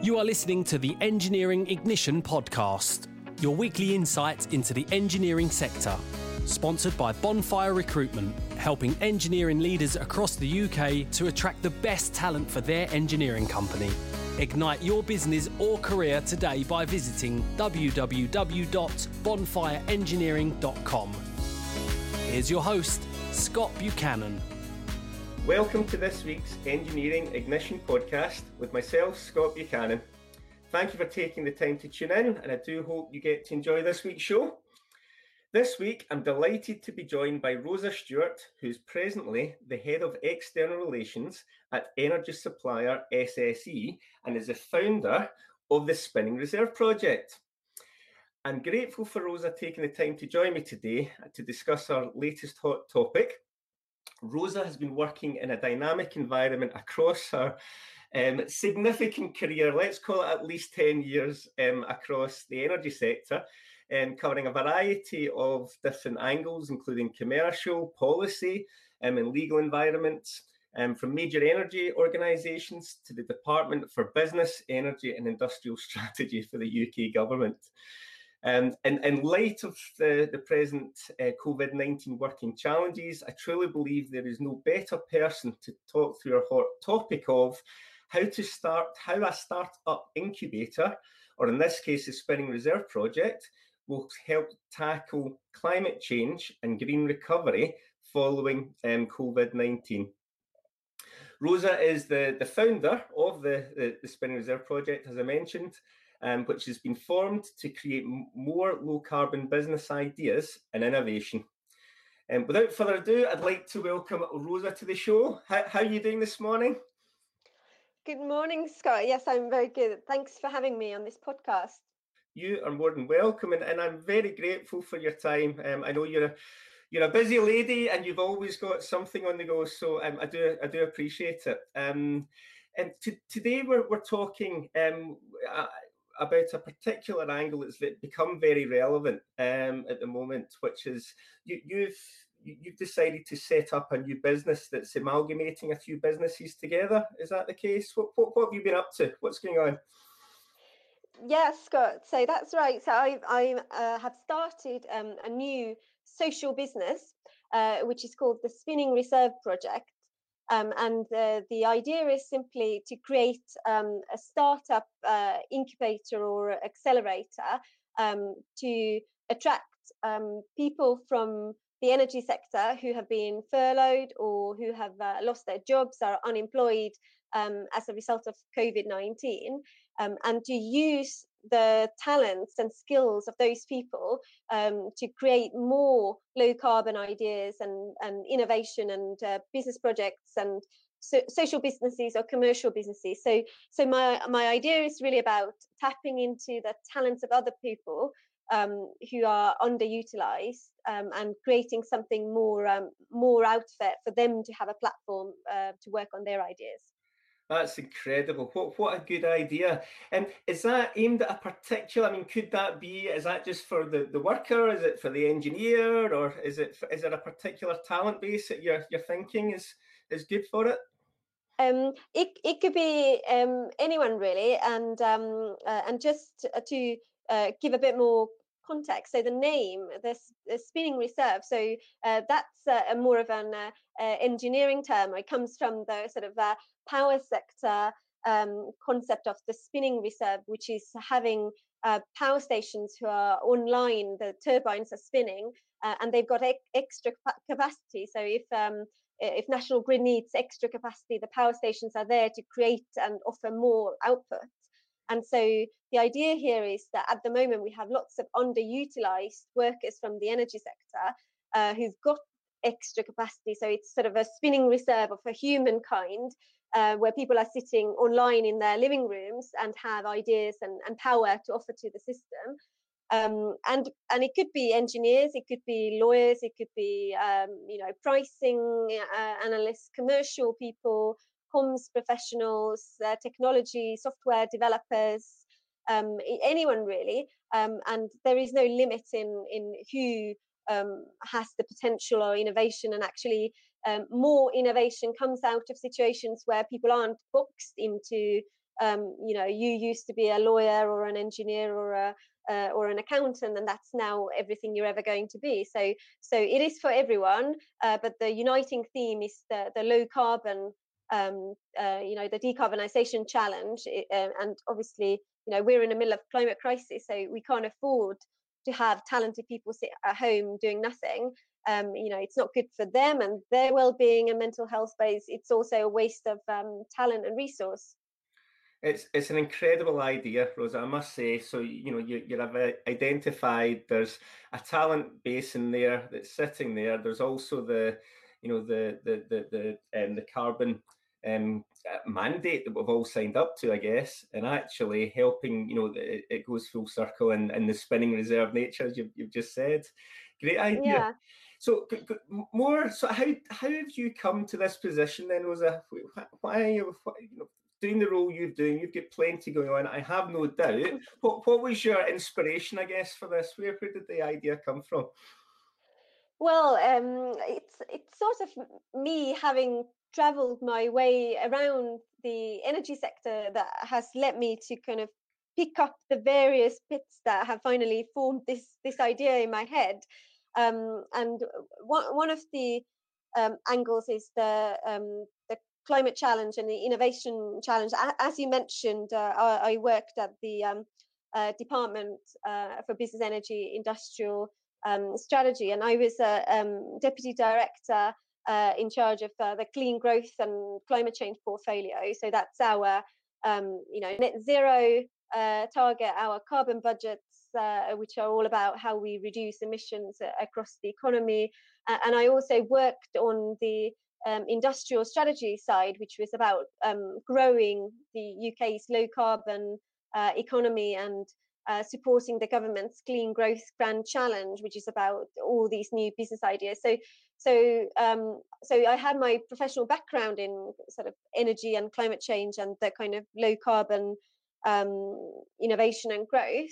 You are listening to the Engineering Ignition podcast, your weekly insight into the engineering sector. Sponsored by Bonfire Recruitment, helping engineering leaders across the UK to attract the best talent for their engineering company. Ignite your business or career today by visiting www.bonfireengineering.com. Here's your host, Scott Buchanan. Welcome to this week's Engineering Ignition podcast with myself, Scott Buchanan. Thank you for taking the time to tune in, and I do hope you get to enjoy this week's show. This week, I'm delighted to be joined by Rosa Stewart, who's presently the Head of External Relations at energy supplier SSE and is the founder of the Spinning Reserve Project. I'm grateful for Rosa taking the time to join me today to discuss our latest hot topic. Rosa has been working in a dynamic environment across her um, significant career, let's call it at least 10 years um, across the energy sector, um, covering a variety of different angles, including commercial, policy, um, and legal environments, um, from major energy organisations to the Department for Business, Energy and Industrial Strategy for the UK government. Um, and in light of the, the present uh, COVID 19 working challenges, I truly believe there is no better person to talk through a hot topic of how to start, how a start-up incubator, or in this case, a Spinning Reserve Project, will help tackle climate change and green recovery following um, COVID 19. Rosa is the, the founder of the, the, the Spinning Reserve Project, as I mentioned, um, which has been formed to create more low carbon business ideas and innovation. And um, without further ado, I'd like to welcome Rosa to the show. How, how are you doing this morning? Good morning, Scott. Yes, I'm very good. Thanks for having me on this podcast. You are more than welcome, and, and I'm very grateful for your time. Um, I know you're a, you're a busy lady, and you've always got something on the go. So um, I do I do appreciate it. Um, and t- today we're we're talking um, uh, about a particular angle that's become very relevant um, at the moment, which is you, you've you've decided to set up a new business that's amalgamating a few businesses together. Is that the case? What what, what have you been up to? What's going on? Yes, Scott. So that's right. So I I uh, have started um, a new social business, uh, which is called the Spinning Reserve Project. Um, and uh, the idea is simply to create um, a startup uh, incubator or accelerator um, to attract um, people from the energy sector who have been furloughed or who have uh, lost their jobs, are unemployed um, as a result of COVID 19, um, and to use the talents and skills of those people um, to create more low carbon ideas and, and innovation and uh, business projects and so, social businesses or commercial businesses. So, so my my idea is really about tapping into the talents of other people um, who are underutilized um, and creating something more um, more outfit for them to have a platform uh, to work on their ideas. That's incredible. What what a good idea. And is that aimed at a particular? I mean, could that be? Is that just for the, the worker? Is it for the engineer, or is it is there a particular talent base that you're you're thinking is is good for it? Um, it it could be um, anyone really, and um, uh, and just to uh, give a bit more context. So the name, the, the spinning reserve, so uh, that's a more of an uh, uh, engineering term. It comes from the sort of uh, power sector um, concept of the spinning reserve, which is having uh, power stations who are online, the turbines are spinning, and they've got extra capacity. So if um, if National Grid needs extra capacity, the power stations are there to create and offer more output. And so the idea here is that at the moment we have lots of underutilized workers from the energy sector uh, who've got extra capacity. So it's sort of a spinning reserve of a humankind uh, where people are sitting online in their living rooms and have ideas and, and power to offer to the system. Um, and and it could be engineers, it could be lawyers, it could be um, you know pricing uh, analysts, commercial people, comms professionals, uh, technology, software developers, um, anyone really. Um, and there is no limit in, in who um, has the potential or innovation. And actually, um, more innovation comes out of situations where people aren't boxed into um, you know you used to be a lawyer or an engineer or a uh, or an accountant and that's now everything you're ever going to be so so it is for everyone uh, but the uniting theme is the, the low carbon um, uh, you know the decarbonisation challenge uh, and obviously you know we're in the middle of climate crisis so we can't afford to have talented people sit at home doing nothing um, you know it's not good for them and their well-being and mental health base it's also a waste of um, talent and resource it's it's an incredible idea, Rosa. I must say. So you know you you have identified there's a talent base in there that's sitting there. There's also the you know the the the the um, the carbon um, mandate that we've all signed up to, I guess, and actually helping, you know, it, it goes full circle and, and the spinning reserve nature, as you've, you've just said. Great idea. Yeah. So, more. So, how how have you come to this position then, Rosa? Why are you, you know, doing the role you're doing? You've got plenty going on. I have no doubt. What what was your inspiration, I guess, for this? Where where did the idea come from? Well, um, it's it's sort of me having traveled my way around the energy sector that has led me to kind of pick up the various bits that have finally formed this this idea in my head. Um, and one one of the um, angles is the um, the climate challenge and the innovation challenge. As you mentioned, uh, I, I, worked at the um, uh, Department uh, for Business Energy Industrial um, Strategy, and I was a um, deputy director uh, in charge of uh, the clean growth and climate change portfolio. So that's our, um, you know, net zero uh, target, our carbon budgets, uh, which are all about how we reduce emissions across the economy. and I also worked on the um, industrial strategy side, which was about um, growing the UK's low carbon uh, economy and uh, supporting the government's Clean Growth Grand Challenge, which is about all these new business ideas. So, so, um, so I had my professional background in sort of energy and climate change and the kind of low carbon um, innovation and growth.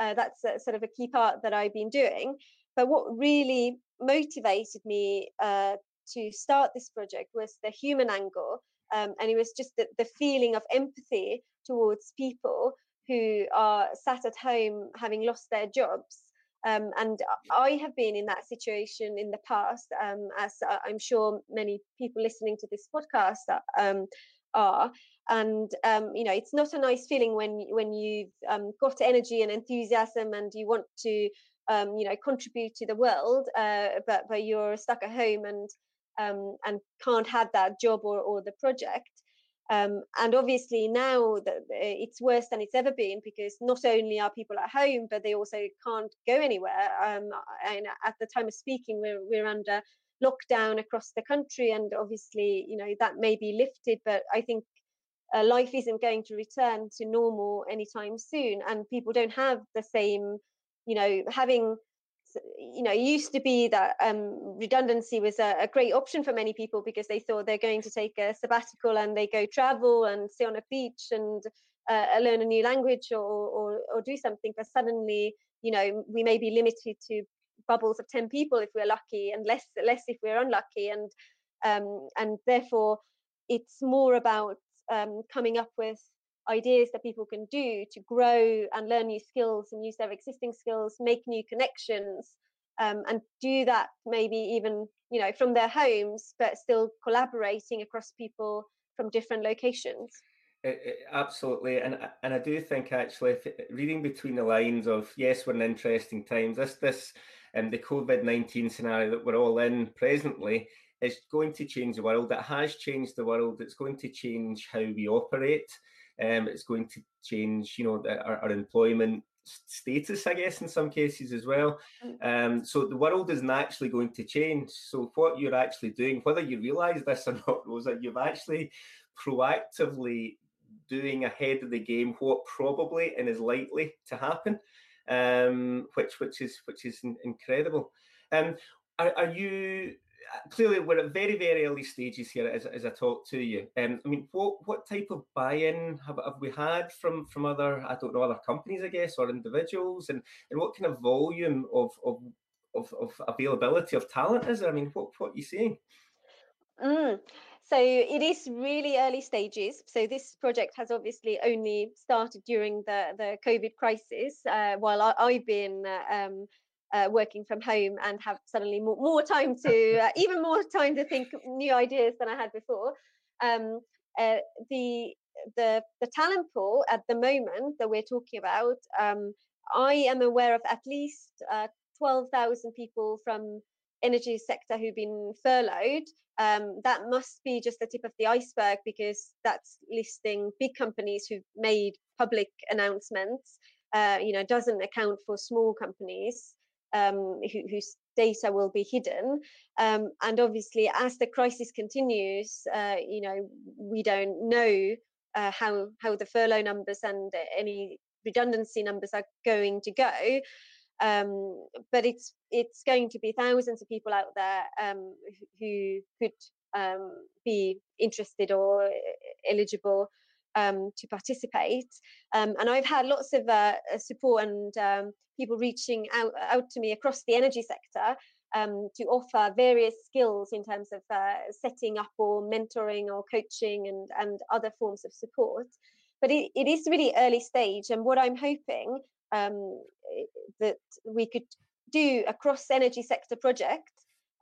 Uh, that's a, sort of a key part that I've been doing. But what really motivated me uh, to start this project was the human angle. Um, and it was just the, the feeling of empathy towards people who are sat at home having lost their jobs. Um, and I have been in that situation in the past, um, as I'm sure many people listening to this podcast um, are. And um, you know, it's not a nice feeling when when you've um, got energy and enthusiasm and you want to, um, you know, contribute to the world, uh, but but you're stuck at home and and can't have that job or, or the project. Um, and obviously now that it's worse than it's ever been because not only are people at home, but they also can't go anywhere. Um, and at the time of speaking, we're we're under lockdown across the country, and obviously, you know that may be lifted, but I think uh, life isn't going to return to normal anytime soon, and people don't have the same, you know, having you know, it used to be that um, redundancy was a, a, great option for many people because they thought they're going to take a sabbatical and they go travel and stay on a beach and uh, learn a new language or, or, or do something. But suddenly, you know, we may be limited to bubbles of 10 people if we're lucky and less less if we're unlucky and um, and therefore it's more about um, coming up with ideas that people can do to grow and learn new skills and use their existing skills, make new connections, um, and do that maybe even you know from their homes, but still collaborating across people from different locations. It, it, absolutely, and and I do think actually, reading between the lines of yes, we're in interesting times. This this and um, the COVID nineteen scenario that we're all in presently is going to change the world. It has changed the world. It's going to change how we operate. Um, it's going to change, you know, our, our, employment status, I guess, in some cases as well. Mm. Um, so the world is naturally going to change. So what you're actually doing, whether you realise this or not, Rosa, you've actually proactively doing ahead of the game what probably and is likely to happen, um, which which is which is incredible. Um, are, are you clearly we're at very very early stages here as, as I talk to you. Um, I mean, what what type of buy-in have, have we had from from other I don't know other companies I guess or individuals, and and what kind of volume of of of, of availability of talent is there? I mean, what what are you seeing? Mm. so it is really early stages. So this project has obviously only started during the, the COVID crisis, uh, while I, have been uh, um, uh, working from home and have suddenly more, more time to, uh, even more time to think new ideas than I had before. Um, uh, the the the talent pool at the moment that we're talking about, um, I am aware of at least uh, 12,000 people from energy sector who've been furloughed. Um, that must be just the tip of the iceberg because that's listing big companies who've made public announcements. Uh, you know, doesn't account for small companies um, who, whose data will be hidden. Um, and obviously, as the crisis continues, uh, you know, we don't know uh, how how the furlough numbers and any redundancy numbers are going to go. Um, but it's it's going to be thousands of people out there um, who could um, be interested or eligible um, to participate. Um, and I've had lots of uh, support and um, people reaching out, out to me across the energy sector um, to offer various skills in terms of uh, setting up or mentoring or coaching and, and other forms of support. But it, it is really early stage. And what I'm hoping um, that we could do across energy sector project,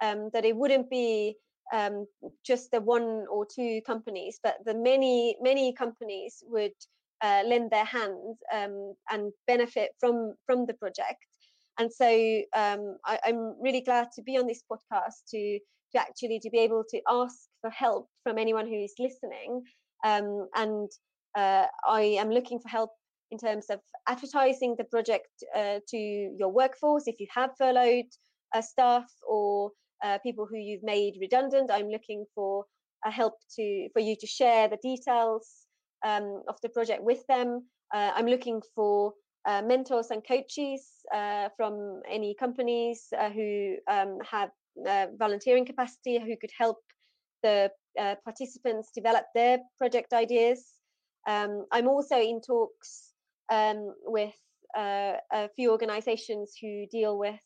um, that it wouldn't be um, just the one or two companies, but the many, many companies would uh, lend their hands um, and benefit from from the project. And so um, I, am really glad to be on this podcast to to actually to be able to ask for help from anyone who is listening. Um, and uh, I am looking for help in terms of advertising the project uh, to your workforce if you have furloughed uh, staff or uh, people who you've made redundant. I'm looking for a help to for you to share the details um, of the project with them. Uh, I'm looking for uh, mentors and coaches uh, from any companies uh, who um, have volunteering capacity who could help the participants develop their project ideas. Um, I'm also in talks um, with a few organizations who deal with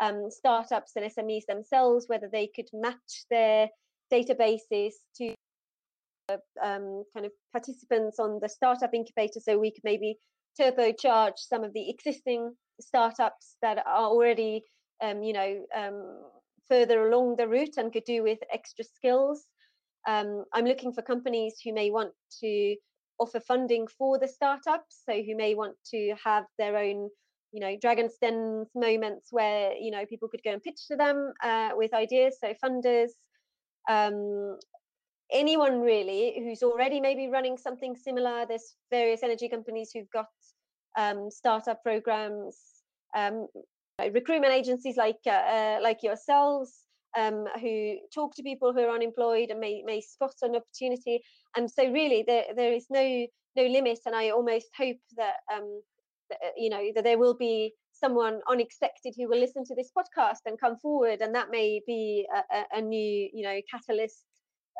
um, startups and SMEs themselves, whether they could match their databases to um, kind of participants on the startup incubator. So we could maybe turbocharge some of the existing startups that are already um, you know um, further along the route and could do with extra skills. Um, i'm looking for companies who may want to offer funding for the startups so who may want to have their own you know dragon's den moments where you know people could go and pitch to them uh, with ideas so funders um, anyone really who's already maybe running something similar. There's various energy companies who've got um, startup programs um, recruitment agencies like uh, uh, like yourselves um, who talk to people who are unemployed and may, may spot an opportunity. And so really there, there is no no limit and i almost hope that um, uh, you know that there will be someone unexpected who will listen to this podcast and come forward and that may be a, a new you know catalyst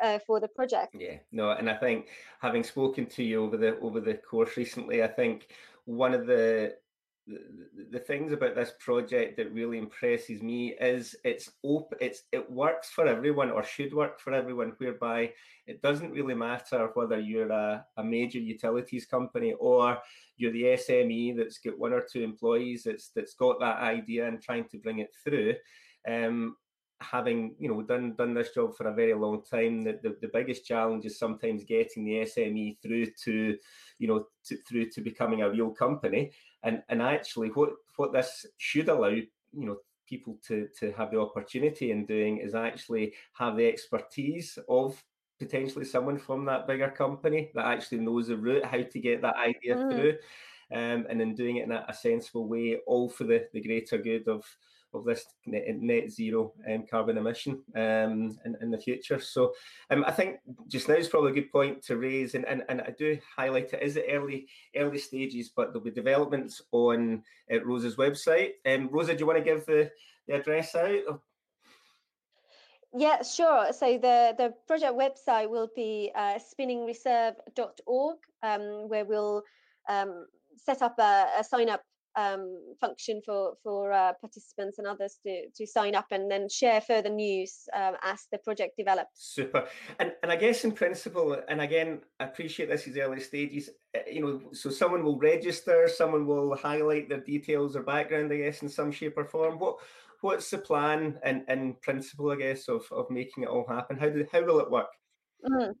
uh, for the project. Yeah. No and i think having spoken to you over the over the course recently i think one of the the, the things about this project that really impresses me is it's open it's it works for everyone or should work for everyone whereby it doesn't really matter whether you're a, a major utilities company or you're the sme that's got one or two employees that's that's got that idea and trying to bring it through um, having you know done done this job for a very long time the, the, the biggest challenge is sometimes getting the sme through to you know to, through to becoming a real company and and actually what what this should allow you know people to to have the opportunity in doing is actually have the expertise of potentially someone from that bigger company that actually knows the route how to get that idea mm. through um, and then doing it in a, a sensible way all for the the greater good of of this net zero um, carbon emission um, in, in the future. So um, I think just now is probably a good point to raise, and, and, and I do highlight it is the early early stages, but there'll be developments on uh, Rosa's website. Um, Rosa, do you want to give the, the address out? Yeah, sure. So the, the project website will be uh, spinningreserve.org, um, where we'll um, set up a, a sign up um, function for for uh, participants and others to to sign up and then share further news um, as the project develops. Super, and and I guess in principle, and again, I appreciate this is early stages. Eh, you know, so someone will register, someone will highlight their details or background, I guess, in some shape or form. What what's the plan and in principle, I guess, of of making it all happen? How do how will it work? Mm.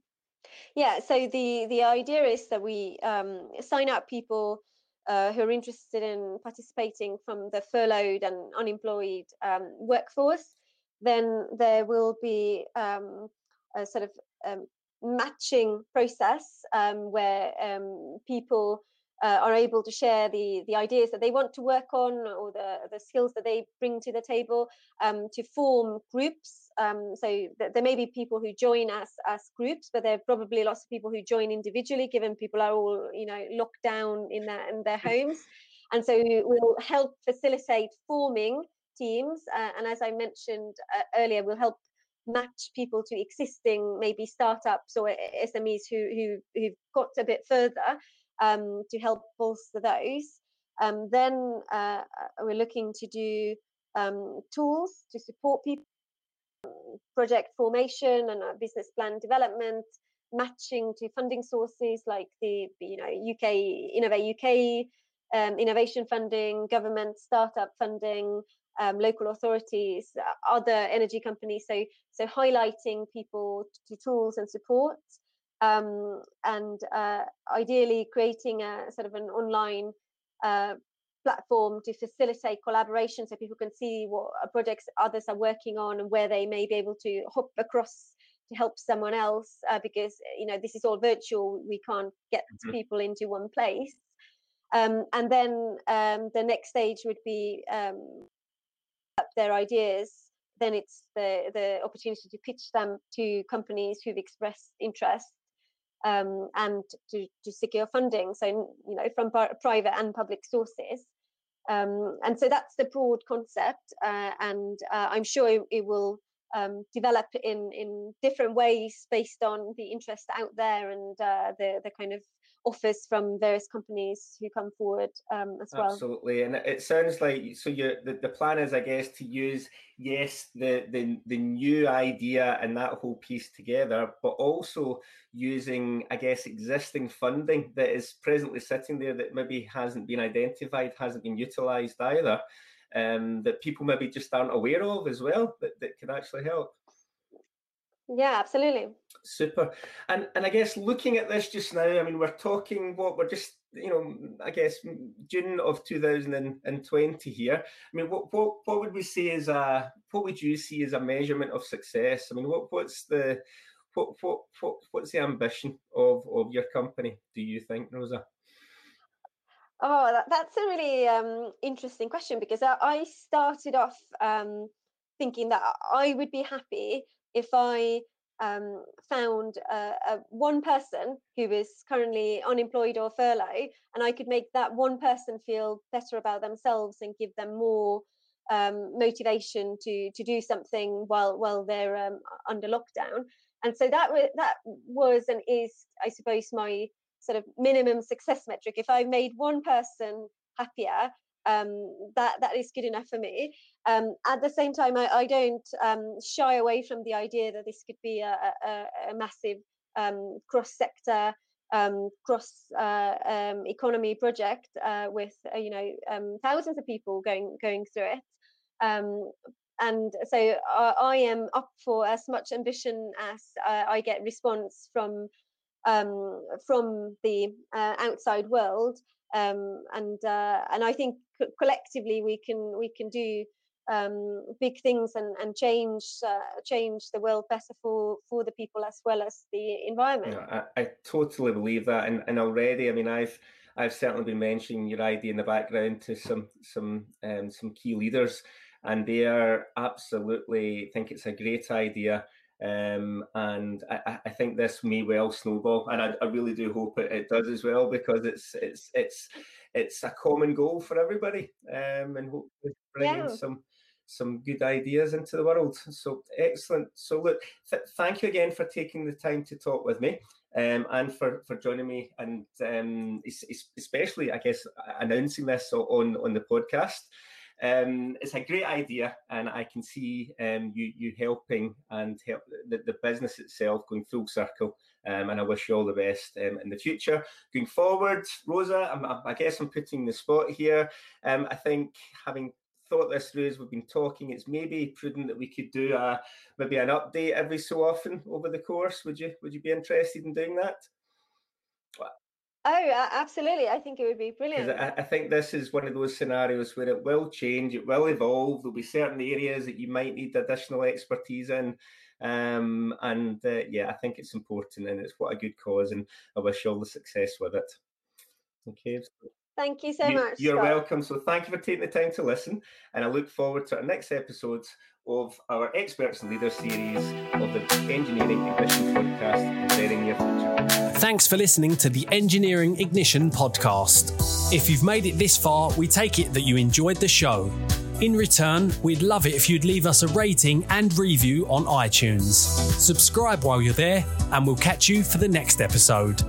Yeah, so the the idea is that we um, sign up people uh, who are interested in participating from the furloughed and unemployed um, workforce. Then there will be um, a sort of um, matching process um, where um, people uh, are able to share the the ideas that they want to work on or the the skills that they bring to the table um, to form groups. Um, so th- there may be people who join as as groups, but there are probably lots of people who join individually, given people are all you know locked down in their in their homes. And so we'll help facilitate forming teams. Uh, and as I mentioned uh, earlier, we'll help match people to existing maybe startups or SMEs who who who've got a bit further um, to help bolster those. Um, then uh, uh, we're looking to do um, tools to support people, project formation and uh, business plan development, matching to funding sources like the you know UK Innovate UK, um, innovation funding, government startup funding, um, local authorities, uh, other energy companies. So so highlighting people to tools and support um, and uh, ideally creating a sort of an online uh, platform to facilitate collaboration so people can see what uh, projects others are working on and where they may be able to hop across to help someone else uh, because you know this is all virtual we can't get mm-hmm. people into one place um, and then um, the next stage would be um, up their ideas then it's the the opportunity to pitch them to companies who've expressed interest um, and to, to secure funding. So, you know, from private and public sources. Um, and so that's the broad concept. Uh, and uh, I'm sure it, it will um, develop in, in different ways based on the interest out there and uh, the, the kind of offers from various companies who come forward um, as well. Absolutely, and it sounds like so. You the, the plan is, I guess, to use yes the the the new idea and that whole piece together, but also using, I guess, existing funding that is presently sitting there that maybe hasn't been identified, hasn't been utilised either. Um, that people maybe just aren't aware of as well that, that can actually help. Yeah, absolutely. Super. And and I guess looking at this just now, I mean, we're talking what we're just you know, I guess June of 2020 here. I mean, what what what would we say is a what would you see as a measurement of success? I mean, what what's the what what, what what's the ambition of of your company? Do you think, Rosa? Oh, that, that's a really um, interesting question because I, I started off um, thinking that I would be happy if I um, found one person who is currently unemployed or furlough, and I could make that one person feel better about themselves and give them more um, motivation to to do something while while they're um, under lockdown. And so that that was and is, I suppose, my sort of minimum success metric. If I made one person happier, um, that that is good enough for me. Um, at the same time, I, I don't um, shy away from the idea that this could be a, a, a massive um, cross-sector, um, cross-economy uh, um, project uh, with uh, you know thousands of people going going through it. and so I, I, am up for as much ambition as uh, I get response from from the uh, outside world um, and uh, and I think collectively we can we can do um, big things and, and change uh, change the world better for for the people as well as the environment. I, I totally believe that, and, and already, I mean, I've I've certainly been mentioning your idea in the background to some some um, some key leaders, and they are absolutely think it's a great idea. Um, and I, I, think this may well snowball, and I, I really do hope it, it, does as well because it's it's it's it's a common goal for everybody, um, and hopefully bringing yeah. some some good ideas into the world. So excellent. So look, th- thank you again for taking the time to talk with me. Um, and for, for joining me and um, especially, I guess, announcing this on, on the podcast. Um, it's a great idea, and I can see um, you you helping and help the, the business itself going full circle. Um, and I wish you all the best um, in the future. Going forward, Rosa, I'm, i guess I'm putting the spot here. Um, I think having thought this through as we've been talking, it's maybe prudent that we could do a maybe an update every so often over the course. Would you would you be interested in doing that? Oh, absolutely. I think it would be brilliant. I, I, think this is one of those scenarios where it will change, it will evolve. There'll be certain areas that you might need additional expertise in. Um, and uh, yeah, I think it's important and it's what a good cause. And I wish you all the success with it. Okay. Thank you so you, much. You're Scott. welcome. So thank you for taking the time to listen. And I look forward to our next episodes of our Experts and Leaders series of the Engineering Ignition podcast in the very near future. Thanks for listening to the Engineering Ignition podcast. If you've made it this far, we take it that you enjoyed the show. In return, we'd love it if you'd leave us a rating and review on iTunes. Subscribe while you're there, and we'll catch you for the next episode.